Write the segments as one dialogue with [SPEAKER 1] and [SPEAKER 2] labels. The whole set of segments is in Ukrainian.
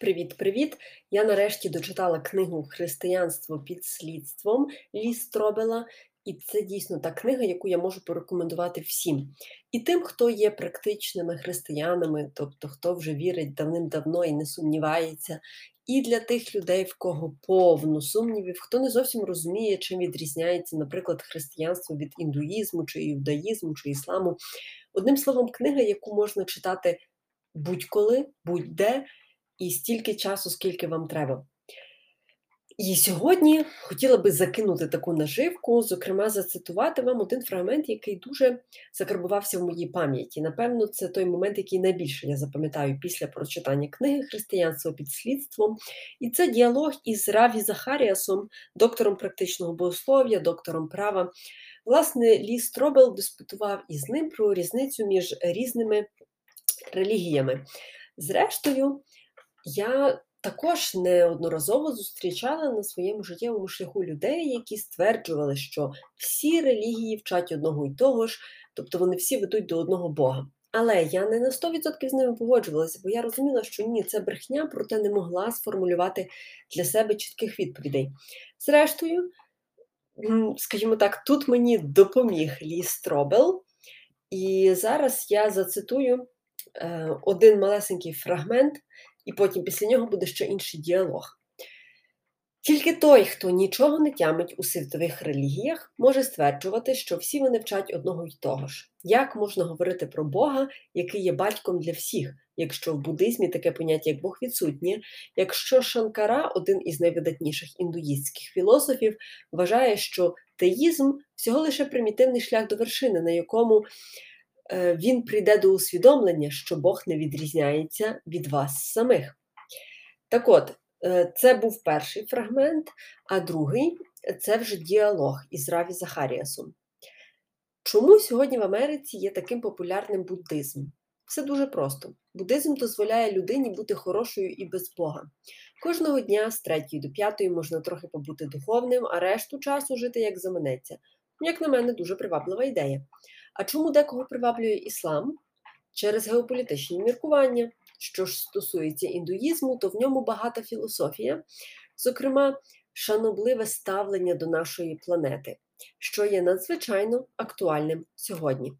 [SPEAKER 1] Привіт-привіт! Я нарешті дочитала книгу Християнство під слідством Лі Стробела, і це дійсно та книга, яку я можу порекомендувати всім. І тим, хто є практичними християнами, тобто хто вже вірить давним-давно і не сумнівається, і для тих людей, в кого повно сумнівів, хто не зовсім розуміє, чим відрізняється, наприклад, християнство від індуїзму, чи іудаїзму, чи ісламу. Одним словом, книга, яку можна читати будь-коли, будь-де і стільки часу, скільки вам треба. І сьогодні хотіла би закинути таку наживку, зокрема, зацитувати вам один фрагмент, який дуже закарбувався в моїй пам'яті. Напевно, це той момент, який найбільше я запам'ятаю після прочитання книги Християнство під слідством. І це діалог із Раві Захаріасом, доктором практичного богослов'я, доктором права. Власне, Лі Стробел диспутував із ним про різницю між різними релігіями. Зрештою, я також неодноразово зустрічала на своєму життєвому шляху людей, які стверджували, що всі релігії вчать одного й того ж, тобто вони всі ведуть до одного Бога. Але я не на 100% з ними погоджувалася, бо я розуміла, що ні, це брехня, проте не могла сформулювати для себе чітких відповідей. Зрештою, скажімо так, тут мені допоміг Лі Стробел, і зараз я зацитую е, один малесенький фрагмент і потім після нього буде ще інший діалог. Тільки той, хто нічого не тямить у світових релігіях, може стверджувати, що всі вони вчать одного й того ж. Як можна говорити про Бога, який є батьком для всіх, якщо в буддизмі таке поняття, як Бог відсутнє, якщо Шанкара, один із найвидатніших індуїстських філософів, вважає, що теїзм всього лише примітивний шлях до вершини, на якому він прийде до усвідомлення, що Бог не відрізняється від вас самих. Так от, е, це був перший фрагмент, а другий це вже діалог із Раві Захаріасом. Чому сьогодні в Америці є таким популярним буддизм? Все дуже просто. Буддизм дозволяє людині бути хорошою і без Бога. Кожного дня з 3 до 5 можна трохи побути духовним, а решту часу жити як заманеться. Як на мене, дуже приваблива ідея. А чому декого приваблює іслам? Через геополітичні міркування. Що ж стосується індуїзму, то в ньому багата філософія, зокрема, шанобливе ставлення до нашої планети, що є надзвичайно актуальним сьогодні.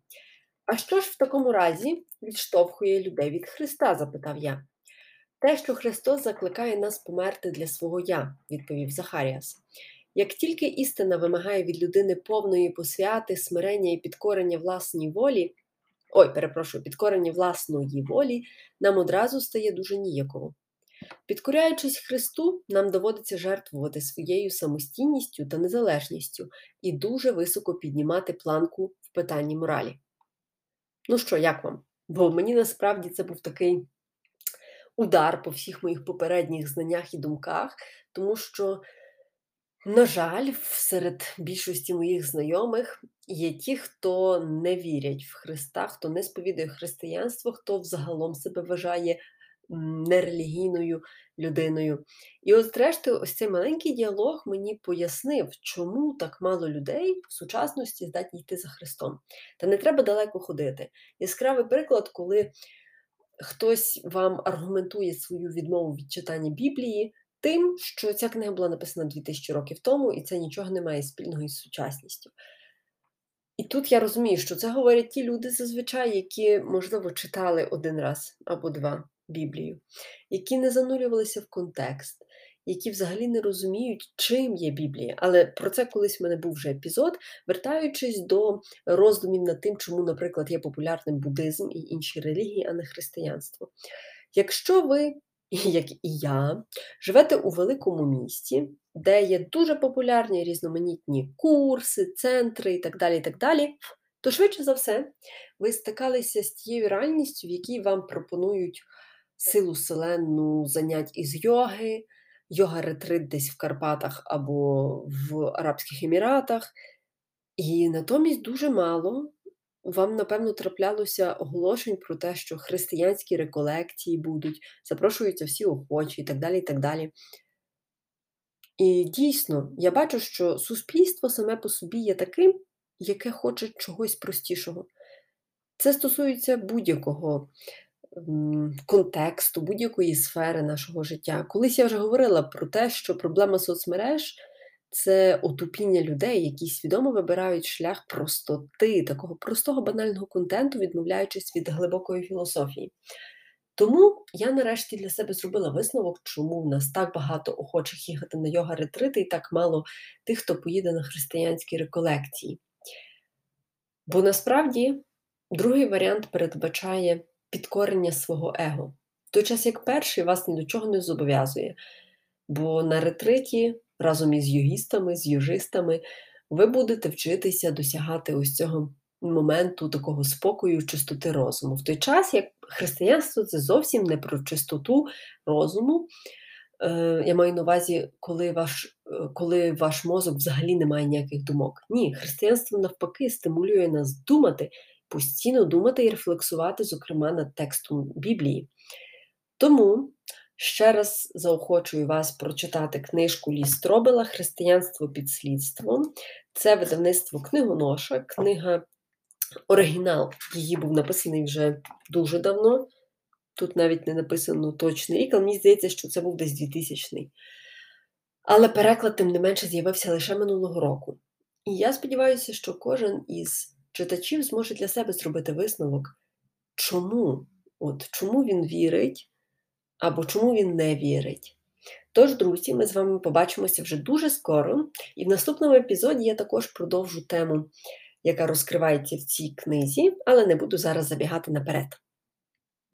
[SPEAKER 1] А що ж в такому разі відштовхує людей від Христа? запитав я. Те, що Христос закликає нас померти для свого я, відповів Захаріас. Як тільки істина вимагає від людини повної посвяти, смирення і підкорення власній волі, ой, перепрошую, підкорення власної волі, нам одразу стає дуже ніяково. Підкоряючись Христу, нам доводиться жертвувати своєю самостійністю та незалежністю і дуже високо піднімати планку в питанні моралі. Ну що, як вам? Бо мені насправді це був такий удар по всіх моїх попередніх знаннях і думках, тому що на жаль, серед більшості моїх знайомих є ті, хто не вірять в Христа, хто не сповідує християнство, хто взагалом себе вважає нерелігійною людиною. І от, зрештою, ось цей маленький діалог мені пояснив, чому так мало людей в сучасності здатні йти за Христом. Та не треба далеко ходити. Яскравий приклад, коли хтось вам аргументує свою відмову від читання Біблії тим, що ця книга була написана 2000 років тому, і це нічого не має спільного із сучасністю. І тут я розумію, що це говорять ті люди зазвичай, які, можливо, читали один раз або два Біблію, які не занурювалися в контекст, які взагалі не розуміють, чим є Біблія. Але про це колись в мене був вже епізод, вертаючись до роздумів над тим, чому, наприклад, є популярним буддизм і інші релігії, а не християнство. Якщо ви як і я, живете у великому місті, де є дуже популярні різноманітні курси, центри і так далі, і так далі, то швидше за все, ви стикалися з тією реальністю, в якій вам пропонують силу селенну занять із йоги, йога-ретрит десь в Карпатах або в Арабських Еміратах. І натомість дуже мало вам, напевно, траплялося оголошень про те, що християнські реколекції будуть, запрошуються всі охочі і так далі. І так далі. І дійсно, я бачу, що суспільство саме по собі є таким, яке хоче чогось простішого. Це стосується будь-якого контексту, будь-якої сфери нашого життя. Колись я вже говорила про те, що проблема соцмереж це отупіння людей, які свідомо вибирають шлях простоти, такого простого банального контенту, відмовляючись від глибокої філософії. Тому я нарешті для себе зробила висновок, чому в нас так багато охочих їхати на йога-ретрити і так мало тих, хто поїде на християнські реколекції. Бо насправді другий варіант передбачає підкорення свого его. В той час, як перший вас ні до чого не зобов'язує. Бо на ретриті разом із йогістами, з южистами ви будете вчитися досягати ось цього моменту такого спокою, чистоти розуму. В той час, як християнство це зовсім не про чистоту розуму. Е, Я маю на увазі, коли ваш е, коли ваш мозок взагалі не має ніяких думок. Ні, християнство навпаки стимулює нас думати, постійно думати і рефлексувати, зокрема над текстом Біблії. Тому ще раз заохочую вас прочитати книжку Лі Стробела Християнство під слідством. Це видавництво книгоноша, книга оригінал. Її був написаний вже дуже давно. Тут навіть не написано точний рік, але мені здається, що це був десь 2000 Але переклад, тим не менше, з'явився лише минулого року. І я сподіваюся, що кожен із читачів зможе для себе зробити висновок, чому? От, чому він вірить, або чому він не вірить. Тож, друзі, ми з вами побачимося вже дуже скоро, і в наступному епізоді я також продовжу тему, яка розкривається в цій книзі, але не буду зараз забігати наперед.